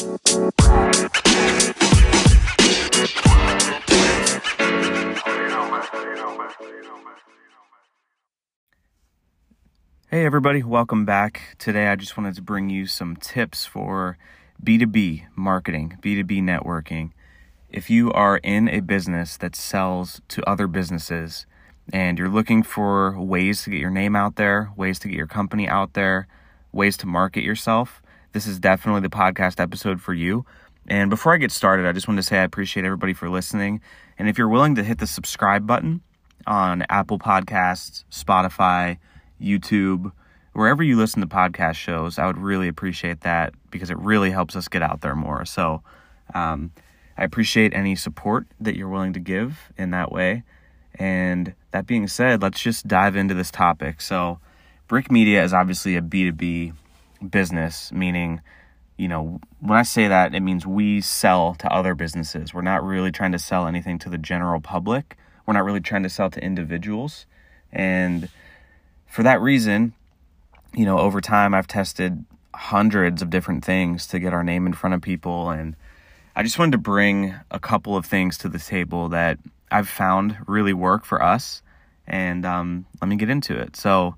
Hey, everybody, welcome back. Today, I just wanted to bring you some tips for B2B marketing, B2B networking. If you are in a business that sells to other businesses and you're looking for ways to get your name out there, ways to get your company out there, ways to market yourself, this is definitely the podcast episode for you. And before I get started, I just want to say I appreciate everybody for listening. And if you're willing to hit the subscribe button on Apple Podcasts, Spotify, YouTube, wherever you listen to podcast shows, I would really appreciate that because it really helps us get out there more. So, um, I appreciate any support that you're willing to give in that way. And that being said, let's just dive into this topic. So, Brick Media is obviously a B2B business, meaning, you know, when I say that, it means we sell to other businesses. We're not really trying to sell anything to the general public, we're not really trying to sell to individuals. And for that reason, you know, over time, I've tested hundreds of different things to get our name in front of people. And I just wanted to bring a couple of things to the table that I've found really work for us. And um, let me get into it. So,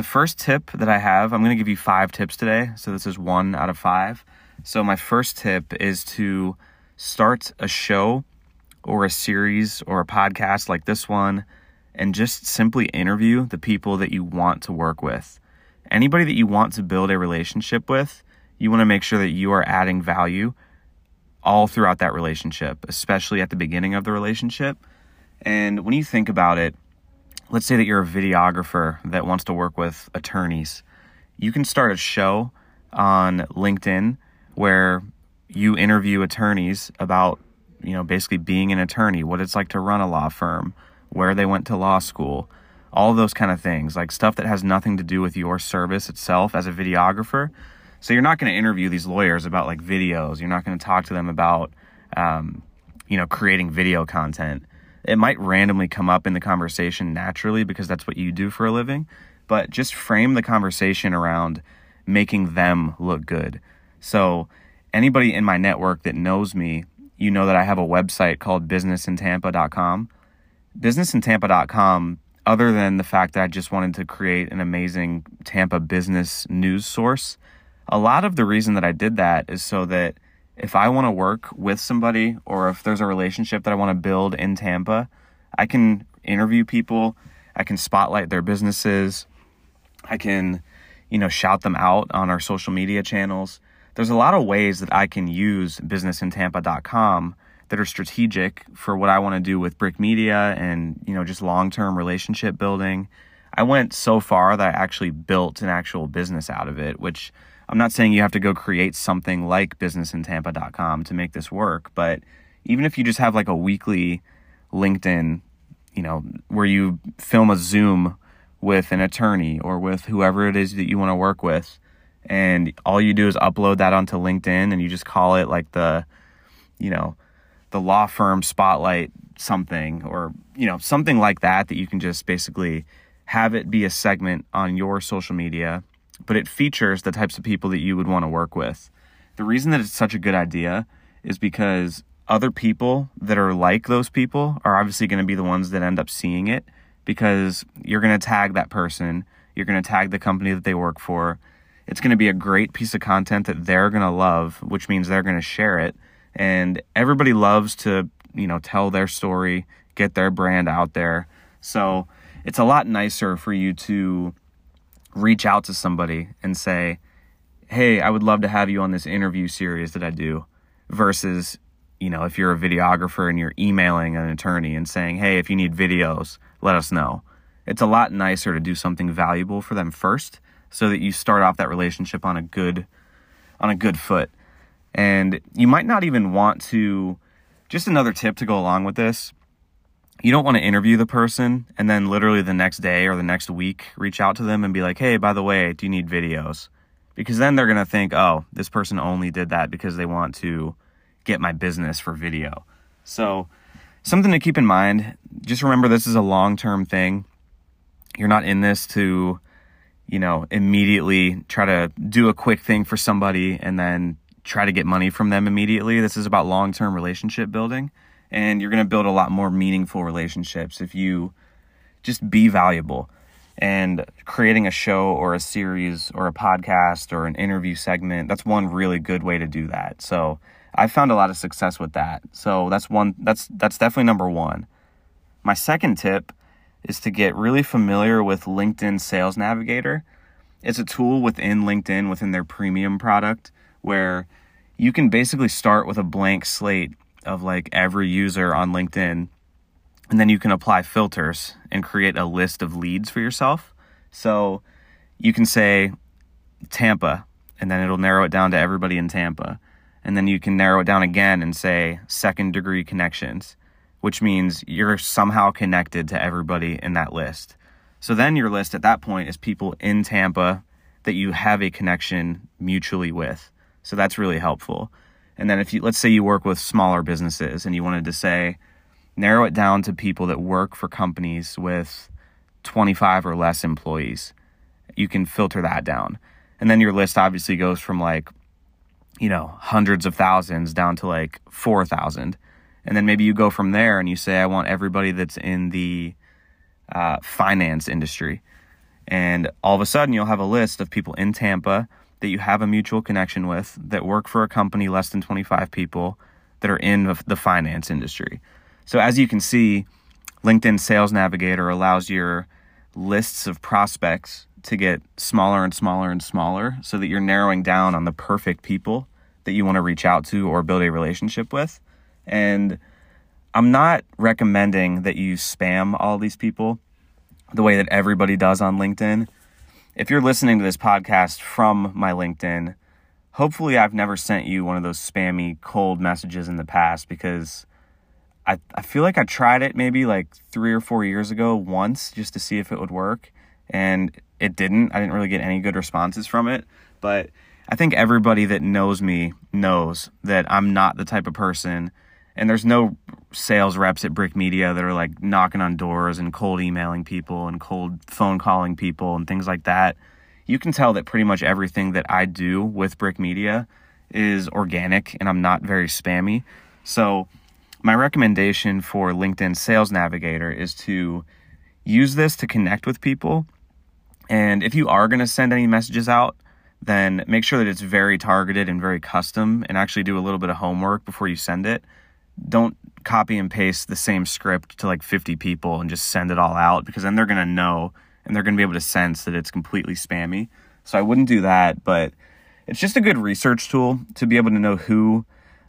the first tip that I have, I'm going to give you five tips today. So, this is one out of five. So, my first tip is to start a show or a series or a podcast like this one and just simply interview the people that you want to work with. Anybody that you want to build a relationship with, you want to make sure that you are adding value all throughout that relationship, especially at the beginning of the relationship. And when you think about it, let's say that you're a videographer that wants to work with attorneys. You can start a show on LinkedIn where you interview attorneys about, you know, basically being an attorney, what it's like to run a law firm, where they went to law school, all those kind of things, like stuff that has nothing to do with your service itself as a videographer. So you're not going to interview these lawyers about like videos. You're not going to talk to them about, um, you know, creating video content. It might randomly come up in the conversation naturally because that's what you do for a living, but just frame the conversation around making them look good. So anybody in my network that knows me, you know that I have a website called businessintampa.com. Businessintampa.com other than the fact that I just wanted to create an amazing Tampa business news source, a lot of the reason that I did that is so that if I want to work with somebody or if there's a relationship that I want to build in Tampa, I can interview people, I can spotlight their businesses, I can, you know, shout them out on our social media channels. There's a lot of ways that I can use businessintampa.com that are strategic for what I want to do with Brick Media and, you know, just long-term relationship building. I went so far that I actually built an actual business out of it, which I'm not saying you have to go create something like businessintampa.com to make this work, but even if you just have like a weekly LinkedIn, you know, where you film a Zoom with an attorney or with whoever it is that you want to work with, and all you do is upload that onto LinkedIn and you just call it like the, you know, the law firm spotlight something or you know something like that that you can just basically have it be a segment on your social media but it features the types of people that you would want to work with. The reason that it's such a good idea is because other people that are like those people are obviously going to be the ones that end up seeing it because you're going to tag that person you're going to tag the company that they work for. It's going to be a great piece of content that they're going to love which means they're going to share it. And everybody loves to you know tell their story get their brand out there. So it's a lot nicer for you to reach out to somebody and say hey i would love to have you on this interview series that i do versus you know if you're a videographer and you're emailing an attorney and saying hey if you need videos let us know it's a lot nicer to do something valuable for them first so that you start off that relationship on a good on a good foot and you might not even want to, just another tip to go along with this. You don't want to interview the person and then literally the next day or the next week reach out to them and be like, hey, by the way, do you need videos? Because then they're going to think, oh, this person only did that because they want to get my business for video. So, something to keep in mind just remember this is a long term thing. You're not in this to, you know, immediately try to do a quick thing for somebody and then try to get money from them immediately. This is about long term relationship building. And you're going to build a lot more meaningful relationships if you just be valuable. And creating a show or a series or a podcast or an interview segment, that's one really good way to do that. So I found a lot of success with that. So that's one that's that's definitely number 1. My second tip is to get really familiar with LinkedIn Sales Navigator. It's a tool within LinkedIn within their premium product where you can basically start with a blank slate of like every user on LinkedIn and then you can apply filters and create a list of leads for yourself. So you can say Tampa and then it'll narrow it down to everybody in Tampa. And then you can narrow it down again and say second degree connections, which means you're somehow connected to everybody in that list. So then your list at that point is people in Tampa that you have a connection mutually with. So that's really helpful. And then if you let's say you work with smaller businesses and you wanted to say narrow it down to people that work for companies with 25 or less employees. You can filter that down. And then your list obviously goes from like you know, hundreds of thousands down to like 4,000. And then maybe you go from there and you say, I want everybody that's in the uh, finance industry. And all of a sudden, you'll have a list of people in Tampa that you have a mutual connection with that work for a company less than 25 people that are in the finance industry. So, as you can see, LinkedIn Sales Navigator allows your lists of prospects to get smaller and smaller and smaller so that you're narrowing down on the perfect people that you want to reach out to or build a relationship with. And I'm not recommending that you spam all these people the way that everybody does on LinkedIn. If you're listening to this podcast from my LinkedIn, hopefully I've never sent you one of those spammy cold messages in the past because I, I feel like I tried it maybe like three or four years ago once just to see if it would work. And it didn't. I didn't really get any good responses from it. But I think everybody that knows me knows that I'm not the type of person, and there's no sales reps at Brick Media that are like knocking on doors and cold emailing people and cold phone calling people and things like that. You can tell that pretty much everything that I do with Brick Media is organic and I'm not very spammy. So, my recommendation for LinkedIn Sales Navigator is to use this to connect with people. And if you are going to send any messages out, then make sure that it's very targeted and very custom and actually do a little bit of homework before you send it. Don't copy and paste the same script to like 50 people and just send it all out because then they're going to know and they're going to be able to sense that it's completely spammy. So I wouldn't do that, but it's just a good research tool to be able to know who,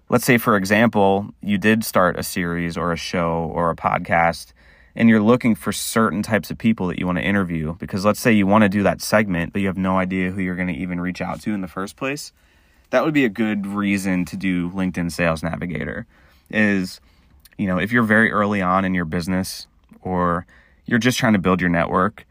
let's say, for example, you did start a series or a show or a podcast and you're looking for certain types of people that you want to interview because let's say you want to do that segment but you have no idea who you're going to even reach out to in the first place that would be a good reason to do linkedin sales navigator is you know if you're very early on in your business or you're just trying to build your network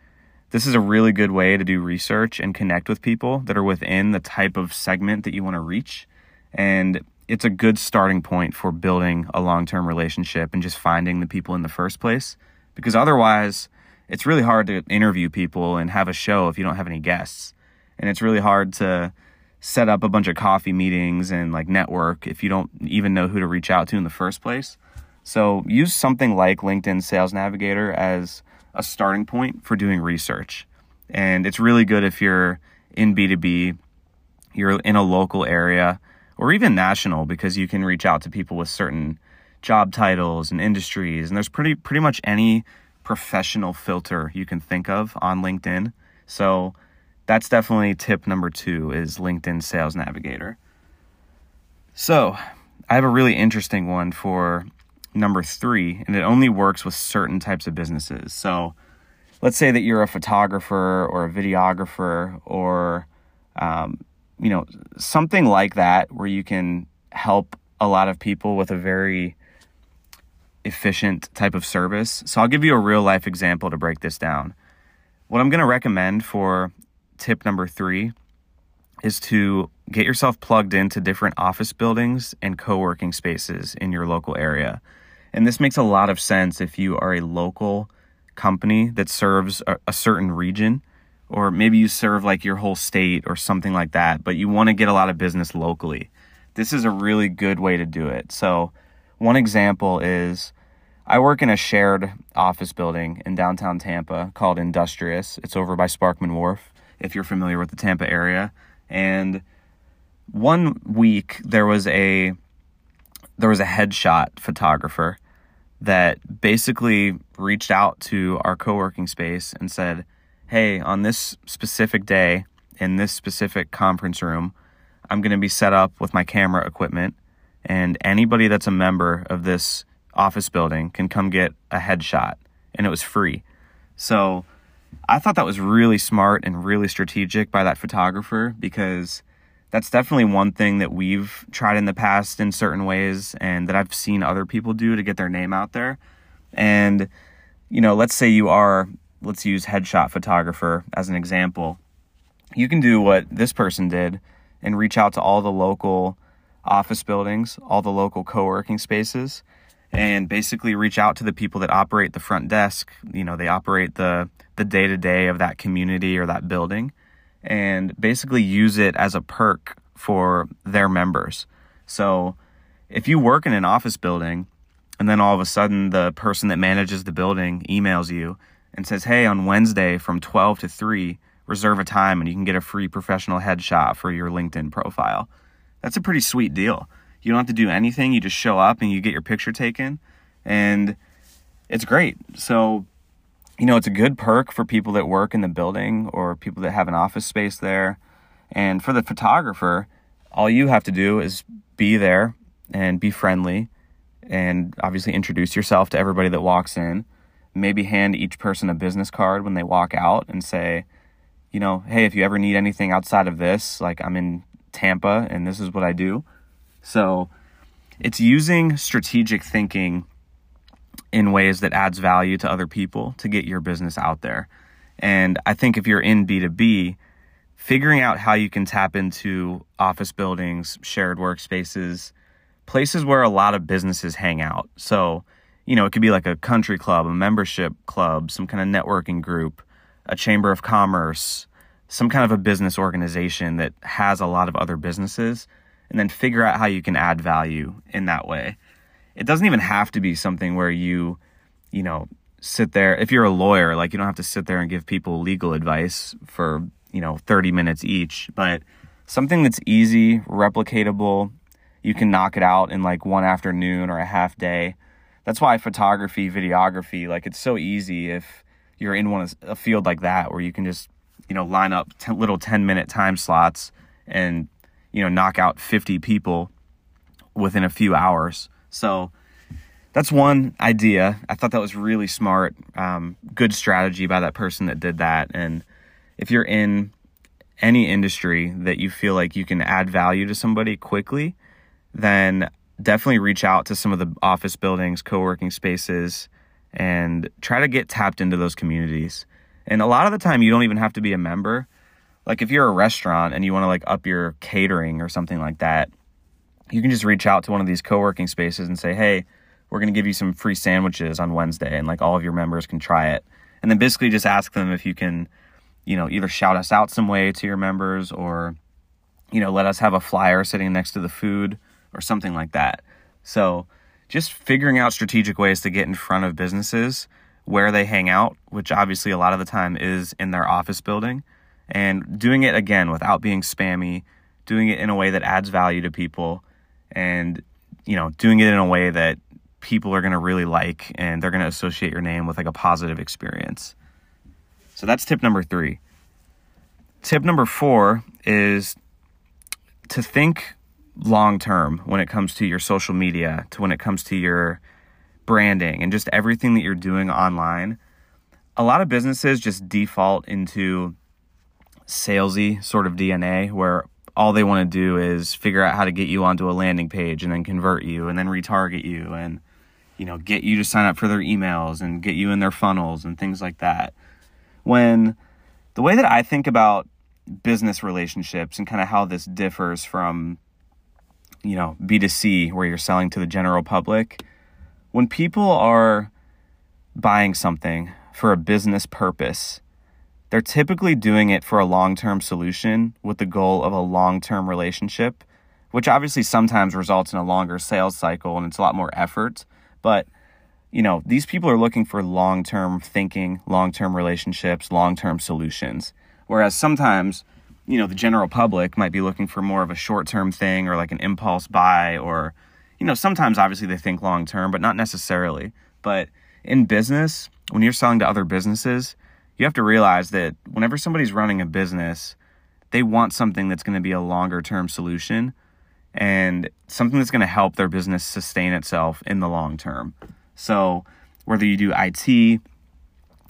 this is a really good way to do research and connect with people that are within the type of segment that you want to reach and it's a good starting point for building a long-term relationship and just finding the people in the first place because otherwise it's really hard to interview people and have a show if you don't have any guests. And it's really hard to set up a bunch of coffee meetings and like network if you don't even know who to reach out to in the first place. So use something like LinkedIn Sales Navigator as a starting point for doing research. And it's really good if you're in B2B, you're in a local area, or even national because you can reach out to people with certain job titles and industries and there's pretty pretty much any professional filter you can think of on LinkedIn. So that's definitely tip number 2 is LinkedIn Sales Navigator. So, I have a really interesting one for number 3 and it only works with certain types of businesses. So, let's say that you're a photographer or a videographer or um, you know something like that where you can help a lot of people with a very efficient type of service. So I'll give you a real life example to break this down. What I'm going to recommend for tip number three is to get yourself plugged into different office buildings and co working spaces in your local area. And this makes a lot of sense if you are a local company that serves a, a certain region, or maybe you serve like your whole state or something like that, but you want to get a lot of business locally. this is a really good way to do it. So, one example is I work in a shared office building in downtown Tampa called Industrious. It's over by Sparkman Wharf, if you're familiar with the Tampa area. And one week there was a there was a headshot photographer that basically reached out to our co-working space and said, "Hey, on this specific day in this specific conference room, I'm going to be set up with my camera equipment and anybody that's a member of this office building can come get a headshot and it was free." So, I thought that was really smart and really strategic by that photographer because that's definitely one thing that we've tried in the past in certain ways and that I've seen other people do to get their name out there. And, you know, let's say you are, let's use headshot photographer as an example. You can do what this person did and reach out to all the local office buildings, all the local co working spaces, and basically reach out to the people that operate the front desk. You know, they operate the the day to day of that community or that building and basically use it as a perk for their members. So if you work in an office building and then all of a sudden the person that manages the building emails you and says, Hey, on Wednesday from 12 to 3, reserve a time and you can get a free professional headshot for your LinkedIn profile. That's a pretty sweet deal. You don't have to do anything, you just show up and you get your picture taken, and it's great. So you know, it's a good perk for people that work in the building or people that have an office space there. And for the photographer, all you have to do is be there and be friendly and obviously introduce yourself to everybody that walks in. Maybe hand each person a business card when they walk out and say, you know, hey, if you ever need anything outside of this, like I'm in Tampa and this is what I do. So it's using strategic thinking in ways that adds value to other people to get your business out there. And I think if you're in B2B, figuring out how you can tap into office buildings, shared workspaces, places where a lot of businesses hang out. So, you know, it could be like a country club, a membership club, some kind of networking group, a chamber of commerce, some kind of a business organization that has a lot of other businesses, and then figure out how you can add value in that way it doesn't even have to be something where you, you know, sit there. If you're a lawyer, like you don't have to sit there and give people legal advice for, you know, 30 minutes each, but something that's easy, replicatable, you can knock it out in like one afternoon or a half day. That's why photography, videography, like it's so easy if you're in one a field like that where you can just, you know, line up ten, little 10 minute time slots and, you know, knock out 50 people within a few hours. So that's one idea. I thought that was really smart. Um, good strategy by that person that did that. And if you're in any industry that you feel like you can add value to somebody quickly, then definitely reach out to some of the office buildings, co working spaces, and try to get tapped into those communities. And a lot of the time, you don't even have to be a member. Like if you're a restaurant and you want to like up your catering or something like that, you can just reach out to one of these co-working spaces and say, "Hey, we're going to give you some free sandwiches on Wednesday and like all of your members can try it." And then basically just ask them if you can, you know, either shout us out some way to your members or you know, let us have a flyer sitting next to the food or something like that. So, just figuring out strategic ways to get in front of businesses where they hang out, which obviously a lot of the time is in their office building, and doing it again without being spammy, doing it in a way that adds value to people and you know doing it in a way that people are going to really like and they're going to associate your name with like a positive experience. So that's tip number three. Tip number four is to think long term when it comes to your social media to when it comes to your branding and just everything that you're doing online. A lot of businesses just default into salesy sort of dna where all they want to do is figure out how to get you onto a landing page and then convert you and then retarget you and you know get you to sign up for their emails and get you in their funnels and things like that. When the way that i think about business relationships and kind of how this differs from you know b2c where you're selling to the general public when people are buying something for a business purpose they're typically doing it for a long term solution with the goal of a long term relationship which obviously sometimes results in a longer sales cycle and it's a lot more effort. But, you know, these people are looking for long term thinking, long term relationships, long term solutions. Whereas sometimes, you know, the general public might be looking for more of a short term thing or like an impulse buy or, you know, sometimes obviously they think long term, but not necessarily. But in business, when you're selling to other businesses, you have to realize that whenever somebody's running a business, they want something that's going to be a longer term solution and something that's going to help their business sustain itself in the long term. So, whether you do IT,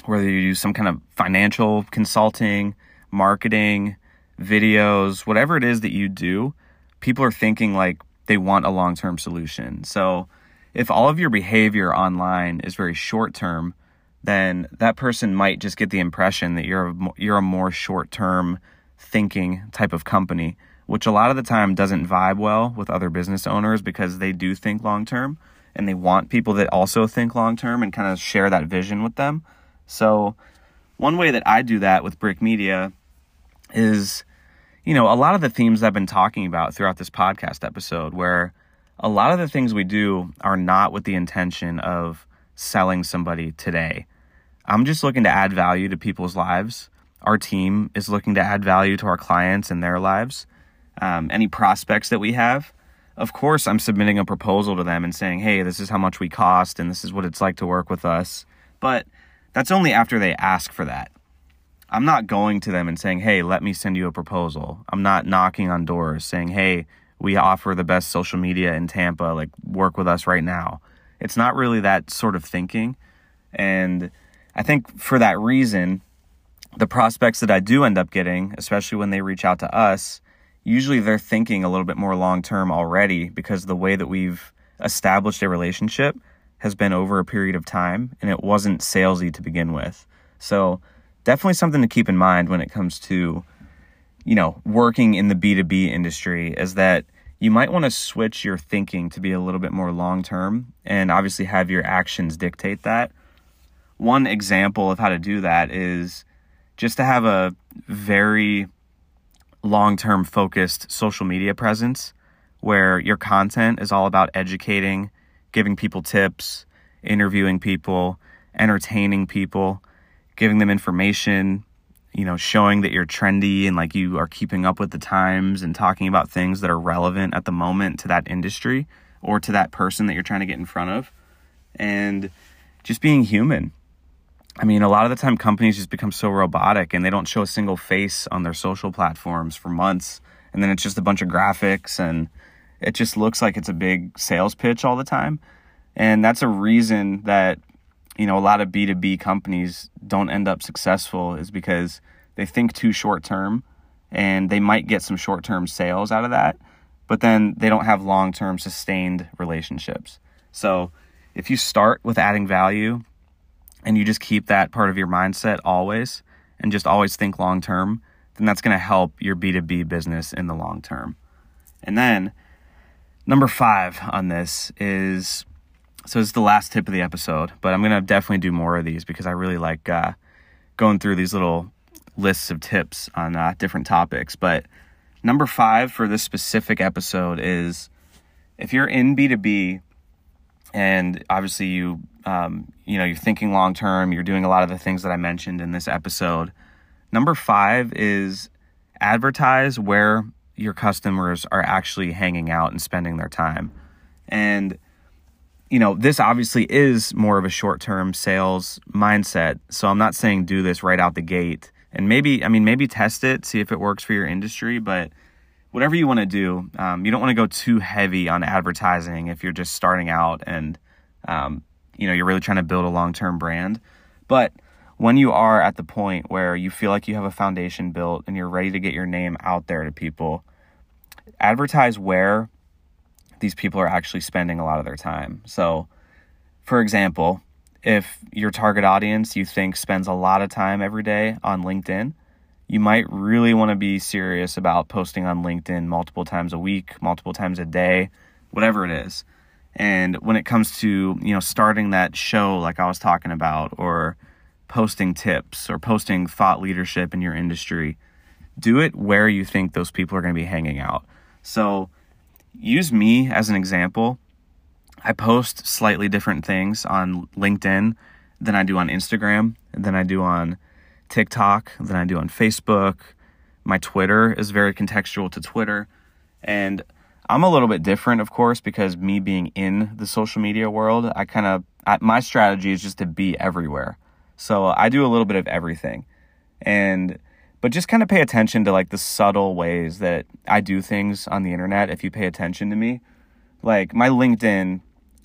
whether you do some kind of financial consulting, marketing, videos, whatever it is that you do, people are thinking like they want a long term solution. So, if all of your behavior online is very short term, then that person might just get the impression that you're a, you're a more short term thinking type of company which a lot of the time doesn't vibe well with other business owners because they do think long term and they want people that also think long term and kind of share that vision with them. So, one way that I do that with Brick Media is, you know, a lot of the themes I've been talking about throughout this podcast episode, where a lot of the things we do are not with the intention of selling somebody today. I'm just looking to add value to people's lives. Our team is looking to add value to our clients and their lives um, any prospects that we have, of course, I'm submitting a proposal to them and saying, hey, this is how much we cost and this is what it's like to work with us. But that's only after they ask for that. I'm not going to them and saying, hey, let me send you a proposal. I'm not knocking on doors saying, hey, we offer the best social media in Tampa, like work with us right now. It's not really that sort of thinking. And I think for that reason, the prospects that I do end up getting, especially when they reach out to us, usually they're thinking a little bit more long term already because the way that we've established a relationship has been over a period of time and it wasn't salesy to begin with. So, definitely something to keep in mind when it comes to you know, working in the B2B industry is that you might want to switch your thinking to be a little bit more long term and obviously have your actions dictate that. One example of how to do that is just to have a very long term focused social media presence where your content is all about educating, giving people tips, interviewing people, entertaining people, giving them information, you know, showing that you're trendy and like you are keeping up with the times and talking about things that are relevant at the moment to that industry or to that person that you're trying to get in front of. And just being human I mean, a lot of the time companies just become so robotic and they don't show a single face on their social platforms for months. And then it's just a bunch of graphics and it just looks like it's a big sales pitch all the time. And that's a reason that, you know, a lot of B2B companies don't end up successful is because they think too short term and they might get some short term sales out of that, but then they don't have long term sustained relationships. So if you start with adding value and you just keep that part of your mindset always and just always think long term, then that's going to help your B2B business in the long term. And then number five on this is so is the last tip of the episode, but I'm to definitely do more of these because I really like uh, going through these little lists of tips on uh, different topics. But number five for this specific episode is if you're in B2B and obviously you um, you know you're thinking long term you're doing a lot of the things that i mentioned in this episode number five is advertise where your customers are actually hanging out and spending their time and you know this obviously is more of a short term sales mindset so i'm not saying do this right out the gate and maybe i mean maybe test it see if it works for your industry but whatever you want to do, um, you don't want to go too heavy on advertising if you're just starting out and um, you know you're really trying to build a long-term brand. But when you are at the point where you feel like you have a foundation built and you're ready to get your name out there to people, advertise where these people are actually spending a lot of their time. So, for example, if your target audience you think spends a lot of time every day on LinkedIn, you might really want to be serious about posting on LinkedIn multiple times a week, multiple times a day, whatever it is. And when it comes to, you know, starting that show like I was talking about or posting tips or posting thought leadership in your industry, do it where you think those people are going to be hanging out. So, use me as an example. I post slightly different things on LinkedIn than I do on Instagram, than I do on TikTok, than I do on Facebook. My Twitter is very contextual to Twitter. And I'm a little bit different, of course, because me being in the social media world, I kind of, my strategy is just to be everywhere. So I do a little bit of everything. And, but just kind of pay attention to like the subtle ways that I do things on the internet if you pay attention to me. Like my LinkedIn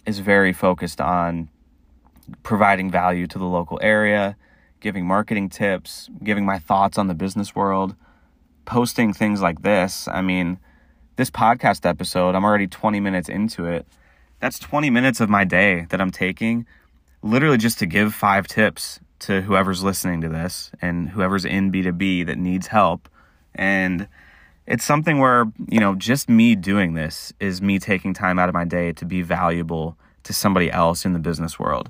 is very focused on providing value to the local area, giving marketing tips, giving my thoughts on the business world, posting things like this. I mean, this podcast episode, I'm already 20 minutes into it. That's 20 minutes of my day that I'm taking literally just to give five tips to whoever's listening to this and whoever's in B2B that needs help. And it's something where, you know, just me doing this is me taking time out of my day to be valuable to somebody else in the business world.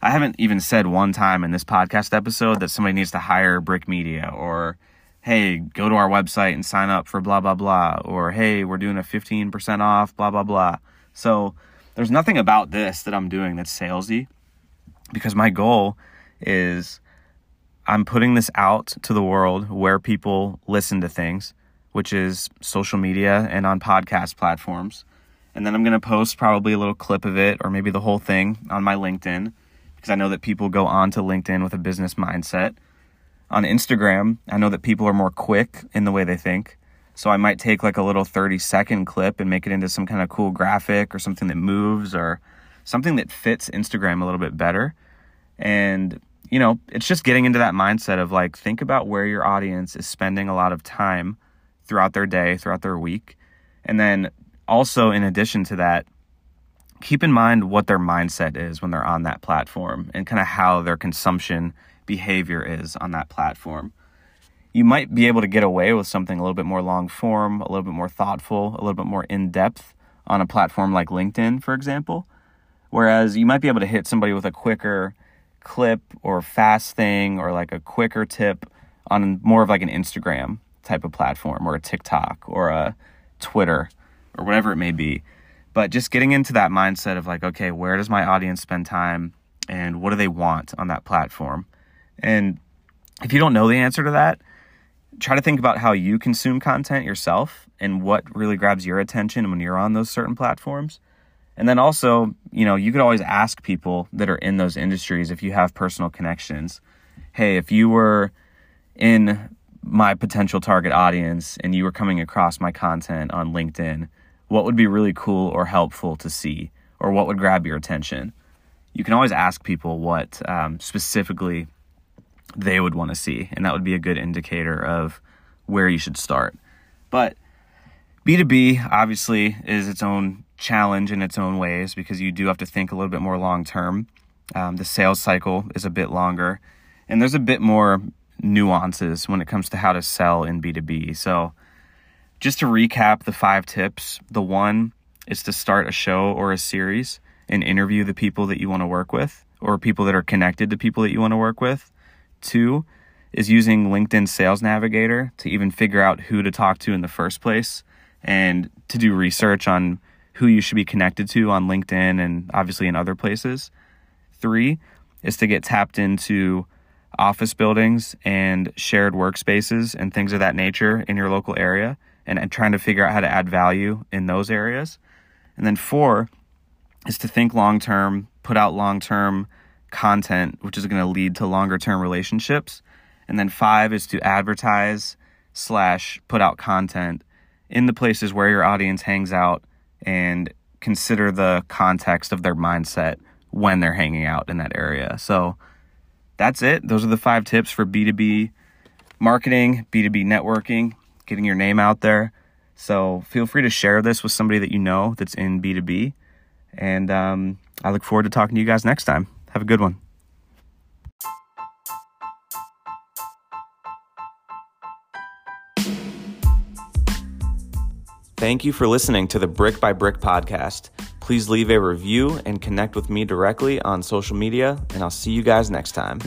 I haven't even said one time in this podcast episode that somebody needs to hire Brick Media or, hey, go to our website and sign up for blah, blah, blah, or hey, we're doing a 15% off, blah, blah, blah. So there's nothing about this that I'm doing that's salesy because my goal is I'm putting this out to the world where people listen to things, which is social media and on podcast platforms. And then I'm going to post probably a little clip of it or maybe the whole thing on my LinkedIn because I know that people go on to LinkedIn with a business mindset. On Instagram, I know that people are more quick in the way they think. So I might take like a little 30 second clip and make it into some kind of cool graphic or something that moves or something that fits Instagram a little bit better. And, you know, it's just getting into that mindset of like, think about where your audience is spending a lot of time throughout their day, throughout their week. And then also, in addition to that, keep in mind what their mindset is when they're on that platform and kind of how their consumption behavior is on that platform. You might be able to get away with something a little bit more long form, a little bit more thoughtful, a little bit more in depth on a platform like LinkedIn, for example. Whereas you might be able to hit somebody with a quicker clip or fast thing or like a quicker tip on more of like an Instagram type of platform or a TikTok or a Twitter or whatever it may be. But just getting into that mindset of like, okay, where does my audience spend time and what do they want on that platform? And if you don't know the answer to that, try to think about how you consume content yourself and what really grabs your attention when you're on those certain platforms. And then also, you know, you could always ask people that are in those industries if you have personal connections. Hey, if you were in my potential target audience and you were coming across my content on LinkedIn, what would be really cool or helpful to see, or what would grab your attention. You can always ask people what um, specifically they would want to see, and that would be a good indicator of where you should start. But B2B obviously is its own challenge in its own ways because you do have to think a little bit more long term. Um, the sales cycle is a bit longer, and there's a bit more nuances when it comes to how to sell in B2B. So, just to recap the five tips the one is to start a show or a series and interview the people that you want to work with or people that are connected to people that you want to work with. Two is using LinkedIn Sales Navigator to even figure out who to talk to in the first place and to do research on who you should be connected to on LinkedIn and obviously in other places. Three is to get tapped into office buildings and shared workspaces and things of that nature in your local area and, and trying to figure out how to add value in those areas. And then four is to think long term, put out long term content, which is going to lead to longer term relationships. And then five is to advertise slash put out content in the places where your audience hangs out and consider the context of their mindset when they're hanging out in that area. So that's it. Those are the five tips for B2B marketing, B2B networking getting your name out there. So feel free to share this with somebody that you know that's in B2B. And um, I look forward to talking to you guys next time. Have a good one. Thank you for listening to the Brick by Brick podcast. Please leave a review and connect with me directly on social media, and I'll see you guys next time.